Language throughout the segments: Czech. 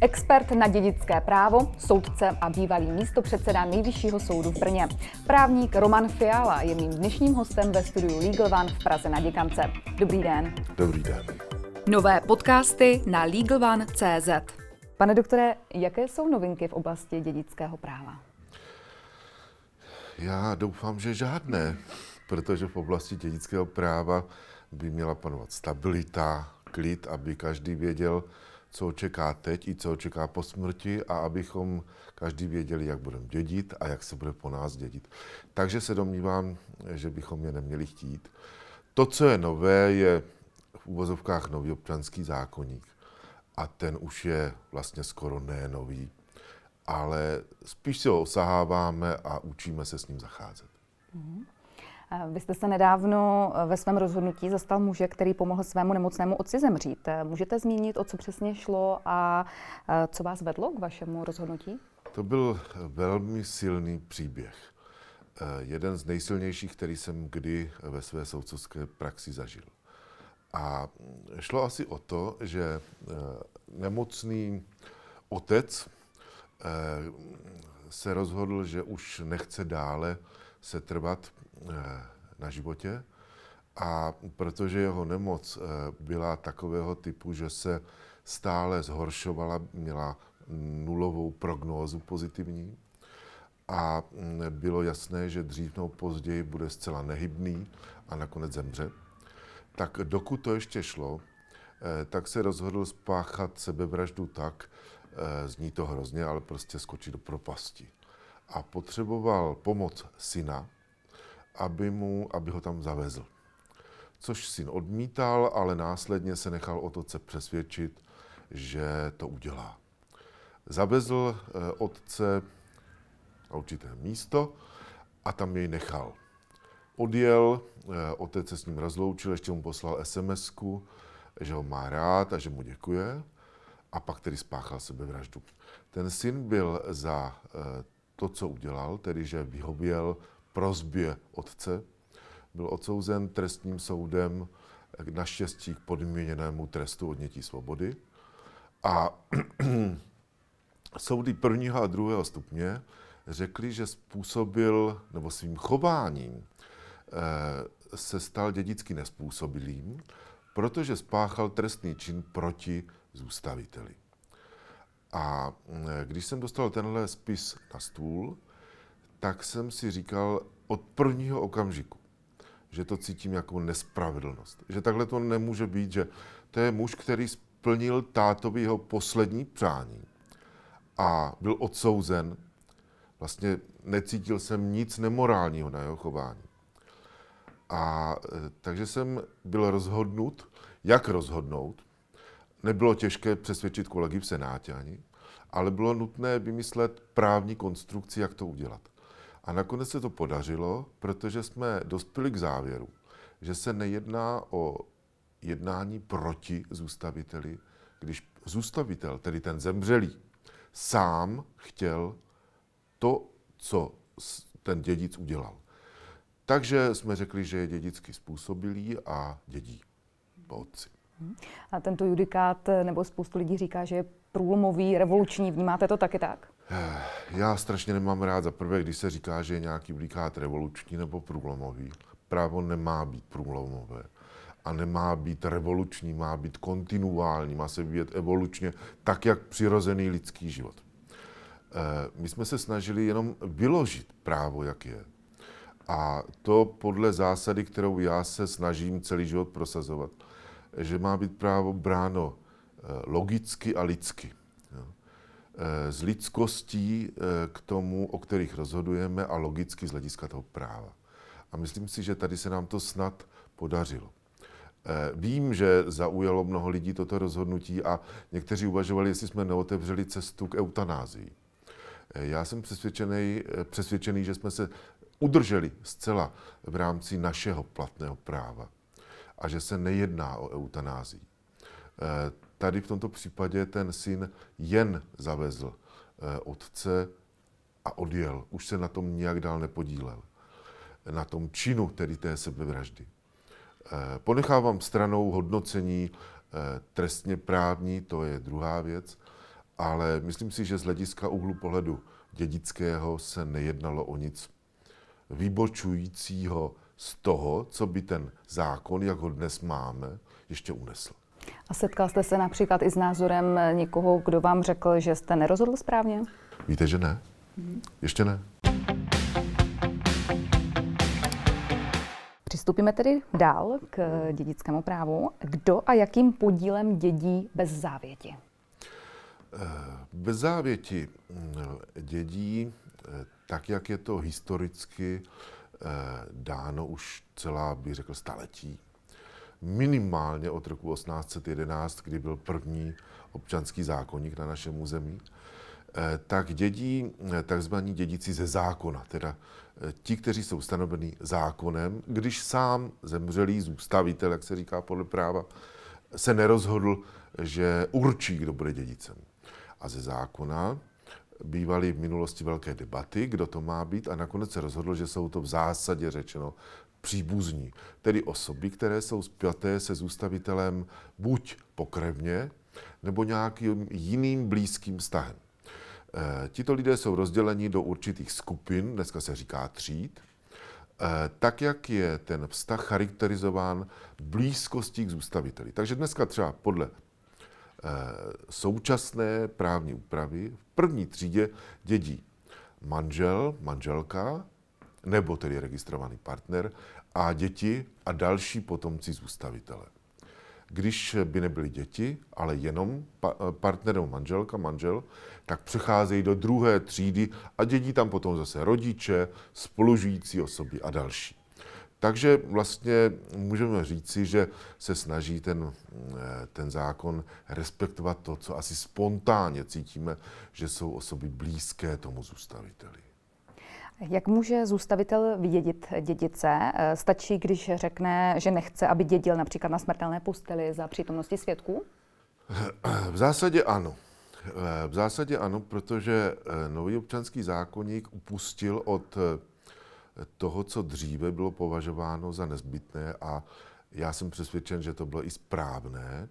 Expert na dědické právo, soudce a bývalý místopředseda Nejvyššího soudu v Brně. Právník Roman Fiala je mým dnešním hostem ve studiu Legal One v Praze na Děkance. Dobrý den. Dobrý den. Nové podcasty na LegalOne.cz Pane doktore, jaké jsou novinky v oblasti dědického práva? Já doufám, že žádné, protože v oblasti dědického práva by měla panovat stabilita, klid, aby každý věděl, co očeká teď i co očeká po smrti a abychom každý věděli, jak budeme dědit a jak se bude po nás dědit. Takže se domnívám, že bychom je neměli chtít. To, co je nové, je v úvozovkách nový občanský zákonník. A ten už je vlastně skoro ne nový, ale spíš si ho osaháváme a učíme se s ním zacházet. Mm-hmm. Vy jste se nedávno eh, ve svém rozhodnutí zastal muže, který pomohl svému nemocnému otci zemřít. Eh, můžete zmínit, o co přesně šlo a eh, co vás vedlo k vašemu rozhodnutí? To byl velmi silný příběh. Jeden z nejsilnějších, který jsem kdy ve své soudcovské praxi zažil. A šlo asi o to, že nemocný otec se rozhodl, že už nechce dále se trvat Eh, na životě. A protože jeho nemoc eh, byla takového typu, že se stále zhoršovala, měla nulovou prognózu pozitivní a mm, bylo jasné, že dřív nebo později bude zcela nehybný a nakonec zemře, tak dokud to ještě šlo, eh, tak se rozhodl spáchat sebevraždu tak, zní to hrozně, ale prostě skočit do propasti. A potřeboval pomoc syna, aby, mu, aby ho tam zavezl. Což syn odmítal, ale následně se nechal otoce přesvědčit, že to udělá. Zavezl eh, otce na určité místo a tam jej nechal. Odjel, eh, otec se s ním rozloučil, ještě mu poslal sms že ho má rád a že mu děkuje a pak tedy spáchal sebevraždu. Ten syn byl za eh, to, co udělal, tedy že vyhověl prozbě otce, byl odsouzen trestním soudem naštěstí k podmíněnému trestu odnětí svobody. A soudy prvního a druhého stupně řekli, že způsobil, nebo svým chováním eh, se stal dědicky nespůsobilým, protože spáchal trestný čin proti zůstaviteli. A eh, když jsem dostal tenhle spis na stůl, tak jsem si říkal od prvního okamžiku, že to cítím jako nespravedlnost. Že takhle to nemůže být, že to je muž, který splnil tátovi jeho poslední přání a byl odsouzen. Vlastně necítil jsem nic nemorálního na jeho chování. A e, takže jsem byl rozhodnut, jak rozhodnout. Nebylo těžké přesvědčit kolegy v Senátě ani, ale bylo nutné vymyslet právní konstrukci, jak to udělat. A nakonec se to podařilo, protože jsme dospěli k závěru, že se nejedná o jednání proti zůstaviteli, když zůstavitel, tedy ten zemřelý, sám chtěl to, co ten dědic udělal. Takže jsme řekli, že je dědicky způsobilý a dědí po otci. A tento judikát, nebo spoustu lidí říká, že je průlomový, revoluční. Vnímáte to taky tak? Eh, já strašně nemám rád za prvé, když se říká, že je nějaký judikát revoluční nebo průlomový. Právo nemá být průlomové a nemá být revoluční, má být kontinuální, má se vyvíjet evolučně, tak jak přirozený lidský život. Eh, my jsme se snažili jenom vyložit právo, jak je. A to podle zásady, kterou já se snažím celý život prosazovat, že má být právo bráno eh, logicky a lidsky. Eh, z lidskostí eh, k tomu, o kterých rozhodujeme a logicky z hlediska toho práva. A myslím si, že tady se nám to snad podařilo. Eh, vím, že zaujalo mnoho lidí toto rozhodnutí a někteří uvažovali, jestli jsme neotevřeli cestu k eutanázii. Já jsem přesvědčený, přesvědčený, že jsme se udrželi zcela v rámci našeho platného práva a že se nejedná o eutanázii. Tady v tomto případě ten syn jen zavezl eh, otce a odjel. Už se na tom nijak dál nepodílel. Na tom činu, tedy té sebevraždy. Eh, ponechávám stranou hodnocení eh, trestně právní, to je druhá věc, ale myslím si, že z hlediska úhlu pohledu dědického se nejednalo o nic vybočujícího z toho, co by ten zákon, jak ho dnes máme, ještě unesl. A setkal jste se například i s názorem někoho, kdo vám řekl, že jste nerozhodl správně? Víte, že ne. Ještě ne. Přistupíme tedy dál k dědickému právu. Kdo a jakým podílem dědí bez závěti? Eh, bez závěti mm, dědí eh, tak, jak je to historicky eh, dáno už celá, bych řekl, staletí. Minimálně od roku 1811, kdy byl první občanský zákonník na našem území, tak dědí takzvaní dědici ze zákona, teda ti, kteří jsou stanoveni zákonem, když sám zemřelý zůstavitel, jak se říká podle práva, se nerozhodl, že určí, kdo bude dědicem. A ze zákona bývaly v minulosti velké debaty, kdo to má být a nakonec se rozhodlo, že jsou to v zásadě řečeno příbuzní, tedy osoby, které jsou spjaté se zůstavitelem buď pokrevně, nebo nějakým jiným blízkým vztahem. E, tito lidé jsou rozděleni do určitých skupin, dneska se říká tříd, e, tak, jak je ten vztah charakterizován blízkostí k zůstaviteli. Takže dneska třeba podle Eh, současné právní úpravy v první třídě dědí manžel, manželka, nebo tedy registrovaný partner a děti a další potomci zůstavitele. Když by nebyly děti, ale jenom partner nebo manželka, manžel, tak přecházejí do druhé třídy a dědí tam potom zase rodiče, spolužijící osoby a další. Takže vlastně můžeme říci, že se snaží ten, eh, ten zákon respektovat to, co asi spontánně cítíme, že jsou osoby blízké tomu zůstaviteli. Jak může zůstavitel vydědit dědice? Eh, stačí, když řekne, že nechce, aby dědil například na smrtelné posteli za přítomnosti svědků? V zásadě ano. Eh, v zásadě ano, protože nový občanský zákonník upustil od toho, co dříve bylo považováno za nezbytné a já jsem přesvědčen, že to bylo i správné,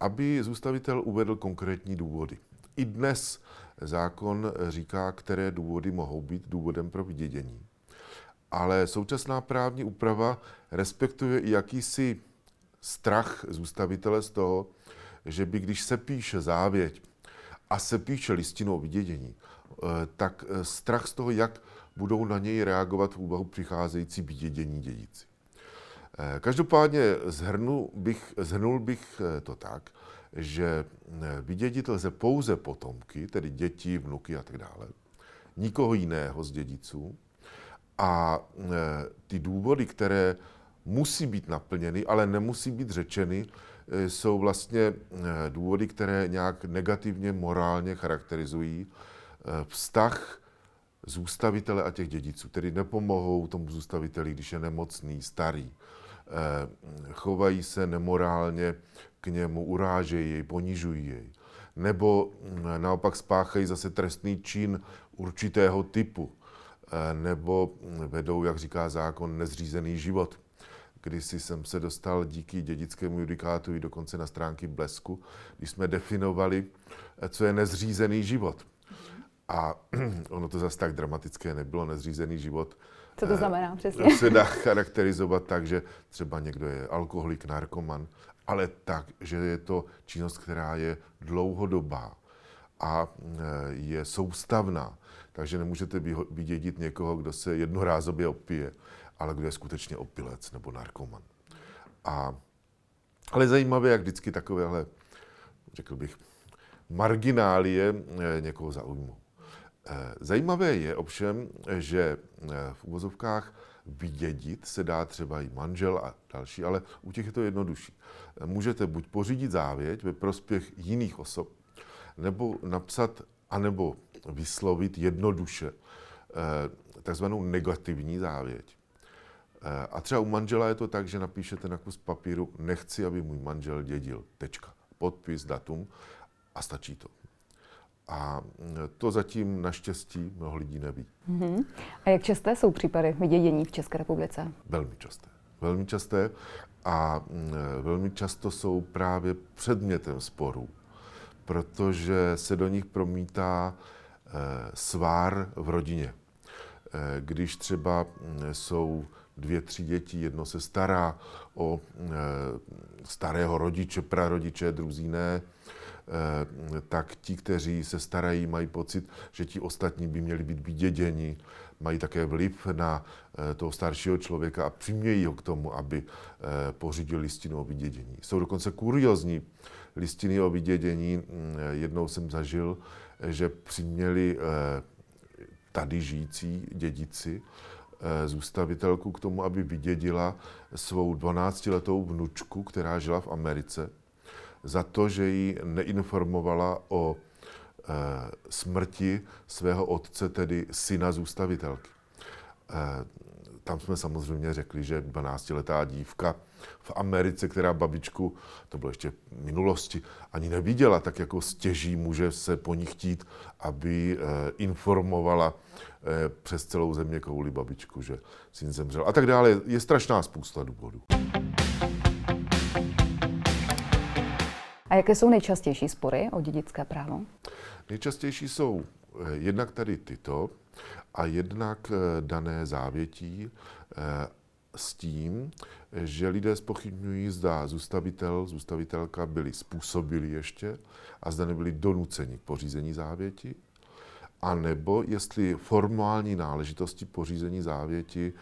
aby zůstavitel uvedl konkrétní důvody. I dnes zákon říká, které důvody mohou být důvodem pro vydědění. Ale současná právní úprava respektuje i jakýsi strach zůstavitele z toho, že by když se píše závěť a se píše listinou vydědění, eh, tak eh, strach z toho, jak budou na něj reagovat v úvahu přicházející bídědění dědici. Eh, každopádně zhrnul bych, zhrnul bych eh, to tak, že eh, vydědit lze pouze potomky, tedy děti, vnuky a tak dále, nikoho jiného z dědiců. A ty důvody, které musí být naplněny, ale nemusí být řečeny, jsou vlastně důvody, které nějak negativně morálně charakterizují vztah zůstavitele a těch dědiců, tedy nepomohou tomu zůstaviteli, když je nemocný, starý. Eh, chovají se nemorálně k němu, urážejí jej, ponižují jej. Nebo hm, naopak spáchají zase trestný čin určitého typu. Eh, nebo hm, vedou, jak říká zákon, nezřízený život. Když jsem se dostal díky dědickému judikátu i dokonce na stránky Blesku, když jsme definovali, eh, co je nezřízený život. A ono to zase tak dramatické nebylo, nezřízený život. Co to eh, znamená přesně? Se dá charakterizovat tak, že třeba někdo je alkoholik, narkoman, ale tak, že je to činnost, která je dlouhodobá a eh, je soustavná. Takže nemůžete vydědit někoho, kdo se jednorázově opije, ale kdo je skutečně opilec nebo narkoman. A, ale zajímavé, jak vždycky takovéhle, řekl bych, marginálie eh, někoho zaujmou. Eh, zajímavé je ovšem, že eh, v uvozovkách vydědit se dá třeba i manžel a další, ale u těch je to jednodušší. Eh, můžete buď pořídit závěť ve prospěch jiných osob, nebo napsat, anebo vyslovit jednoduše takzvanou negativní závěť. A třeba u manžela je to tak, že napíšete na kus papíru, nechci, aby můj manžel dědil. Tečka. Podpis, datum a stačí to. A to zatím naštěstí mnoho lidí neví. Uh-huh. A jak časté jsou případy vydědění v České republice? Velmi časté. Velmi časté a velmi často jsou právě předmětem sporů. protože se do nich promítá svár v rodině. Když třeba mm, jsou dvě, tři děti, jedno se stará o starého rodiče, prarodiče, druzí ne, tak ti, kteří se starají, mají pocit, že ti ostatní by měli být vyděděni, mají také vliv na eh, toho staršího člověka a přimějí ho k tomu, aby eh, pořídil listinu o vydědění. Jsou dokonce kuriozní listiny o vydědění. Mm, jednou jsem zažil, že přiměli eh, tady žijící dědici zůstavitelku k tomu, aby vydědila svou 12-letou vnučku, která žila v Americe, za to, že ji neinformovala o Eh, smrti svého otce, tedy syna zůstavitelky. Eh, tam jsme samozřejmě řekli, že 12-letá dívka v Americe, která babičku, to bylo ještě v minulosti, ani neviděla, tak jako stěží může se po ní chtít, aby eh, informovala přes celou země kouli babičku, že syn zemřel a tak dále. Je strašná spousta důvodů. Jaké jsou nejčastější spory o dědické právo? Nejčastější jsou eh, jednak tady tyto a jednak eh, dané závětí eh, s tím, že lidé spochybňují, zda zůstavitel, zůstavitelka byli způsobili ještě a zda nebyli donuceni k pořízení závěti, a nebo jestli formální náležitosti pořízení závěti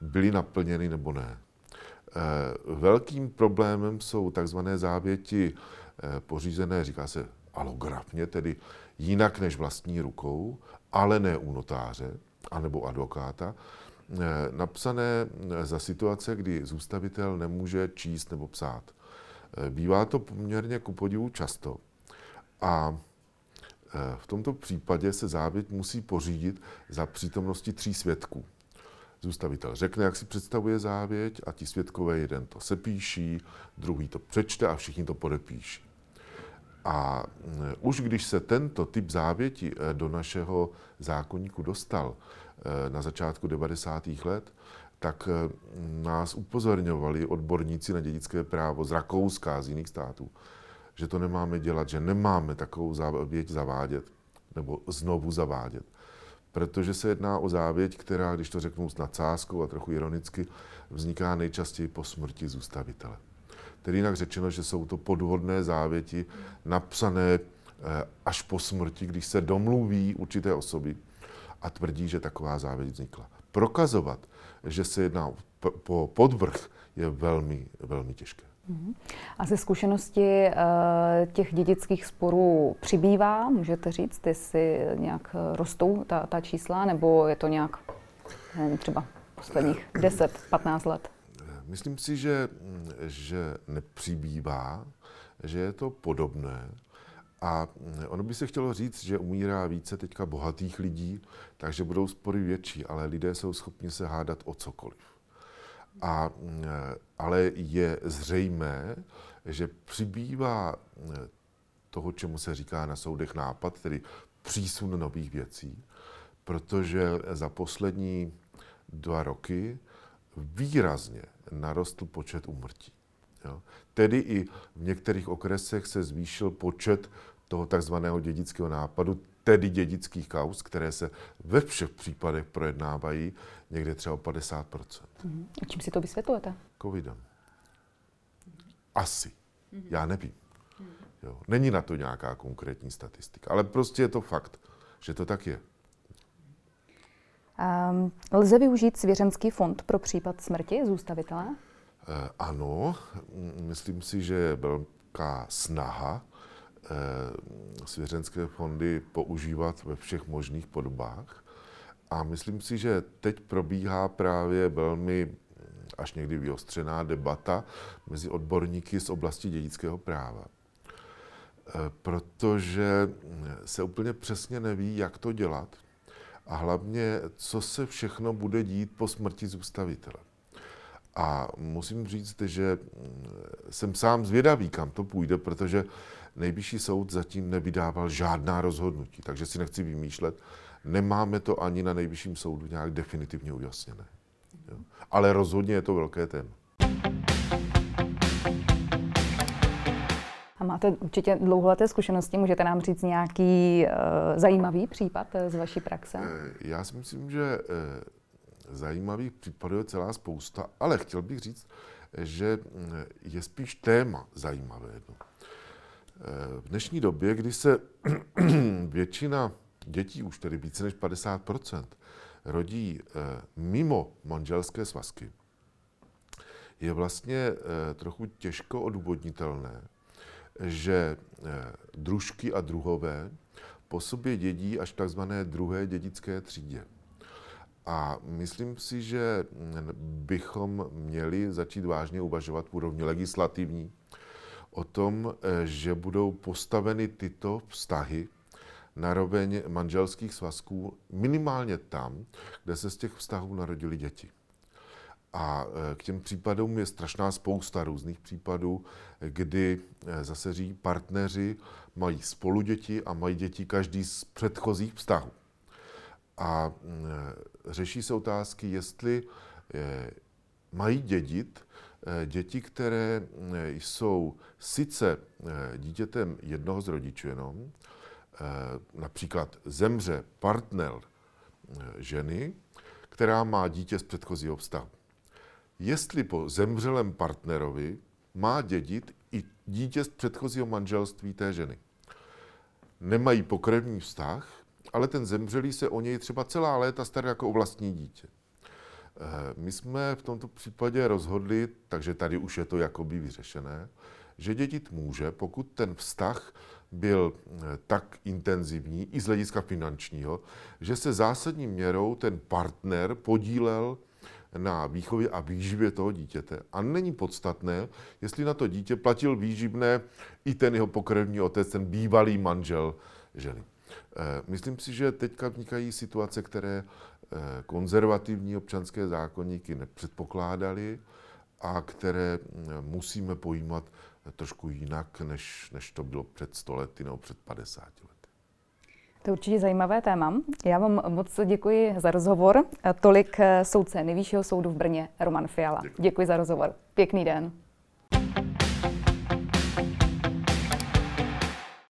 byly naplněny nebo ne. Velkým problémem jsou takzvané závěti pořízené, říká se alografně, tedy jinak než vlastní rukou, ale ne u notáře anebo advokáta, eh, napsané za situace, kdy zůstavitel nemůže číst nebo psát. Eh, bývá to poměrně ku podivu často. A eh, v tomto případě se závěť musí pořídit za přítomnosti tří svědků. Zůstavitel řekne, jak si představuje závěť a ti svědkové jeden to sepíší, druhý to přečte a všichni to podepíší. A mm, už když se tento typ závěti eh, do našeho zákonníku dostal eh, na začátku 90. let, tak eh, nás upozorňovali odborníci na dědické právo z Rakouska a z jiných států, že to nemáme dělat, že nemáme takovou závěť zavádět nebo znovu zavádět. Protože se jedná o závěť, která, když to řeknu s nadsázkou a trochu ironicky, vzniká nejčastěji po smrti zůstavitele. Tedy jinak řečeno, že jsou to podvodné závěti napsané eh, až po smrti, když se domluví určité osoby a tvrdí, že taková závěť vznikla. Prokazovat, že se jedná po podvrh, je velmi, velmi těžké. Mhm. A ze zkušenosti eh, těch dědických sporů přibývá, můžete říct, jestli nějak rostou ta, ta čísla, nebo je to nějak nevím, třeba posledních 10-15 let? Myslím si, že, že nepřibývá, že je to podobné. A ono by se chtělo říct, že umírá více teďka bohatých lidí, takže budou spory větší, ale lidé jsou schopni se hádat o cokoliv. A, ale je zřejmé, že přibývá toho, čemu se říká na soudech nápad, tedy přísun nových věcí, protože za poslední dva roky výrazně narostl počet úmrtí. Jo. Tedy i v některých okresech se zvýšil počet toho takzvaného dědického nápadu, tedy dědických kaus, které se ve všech případech projednávají někde třeba o 50 mm A čím si to vysvětlujete? Covidem. Asi. Mm-hmm. Já nevím. Jo. Není na to nějaká konkrétní statistika, ale prostě je to fakt, že to tak je. Um, lze využít svěřenský fond pro případ smrti zůstavitele? Uh, ano, myslím si, že velká snaha svěřenské fondy používat ve všech možných podobách. A myslím si, že teď probíhá právě velmi až někdy vyostřená debata mezi odborníky z oblasti dědického práva. Protože se úplně přesně neví, jak to dělat, a hlavně, co se všechno bude dít po smrti zůstavitele. A musím říct, že mm, jsem sám zvědavý, kam to půjde, protože nejvyšší soud zatím nevydával žádná rozhodnutí, takže si nechci vymýšlet. Nemáme to ani na nejvyšším soudu nějak definitivně ujasněné. Jo. Ale rozhodně je to velké téma. Máte určitě dlouholeté zkušenosti, můžete nám říct nějaký uh, zajímavý případ z vaší praxe? Já si myslím, že uh, zajímavých případů je celá spousta, ale chtěl bych říct, že je spíš téma zajímavé. No. V dnešní době, kdy se většina dětí, už tedy více než 50% rodí mimo manželské svazky, je vlastně trochu těžko odůvodnitelné, že družky a druhové po sobě dědí až v takzvané druhé dědické třídě. A myslím si, že bychom měli začít vážně uvažovat v úrovni legislativní o tom, že budou postaveny tyto vztahy na roveň manželských svazků minimálně tam, kde se z těch vztahů narodili děti. A k těm případům je strašná spousta různých případů, kdy zase ří partneři mají spolu děti a mají děti každý z předchozích vztahů. A řeší se otázky, jestli eh, mají dědit eh, děti, které eh, jsou sice dítětem jednoho z rodičů jenom, například zemře partner ženy, která má dítě z předchozího vztahu. Jestli po zemřelém partnerovi má dědit i dítě z předchozího manželství té ženy. Nemají pokrevní vztah, ale ten zemřelý se o něj třeba celá léta stará jako o vlastní dítě. Eh, my jsme v tomto případě rozhodli, takže tady už je to jakoby vyřešené, že dědit může, pokud ten vztah byl eh, tak intenzivní i z hlediska finančního, že se zásadní měrou ten partner podílel na výchově a výživě toho dítěte. A není podstatné, jestli na to dítě platil výživné i ten jeho pokrevní otec, ten bývalý manžel ženy. Eh, myslím si, že teďka vznikají situace, které konzervativní občanské zákonníky nepředpokládaly a které mm, musíme pojímat trošku jinak, než, než to bylo před 100 lety nebo před 50 lety. To je určitě zajímavé téma. Já vám moc děkuji za rozhovor. Tolik eh, soudce Nejvyššího soudu v Brně, Roman Fiala. Děkuji, děkuji za rozhovor. Pěkný den.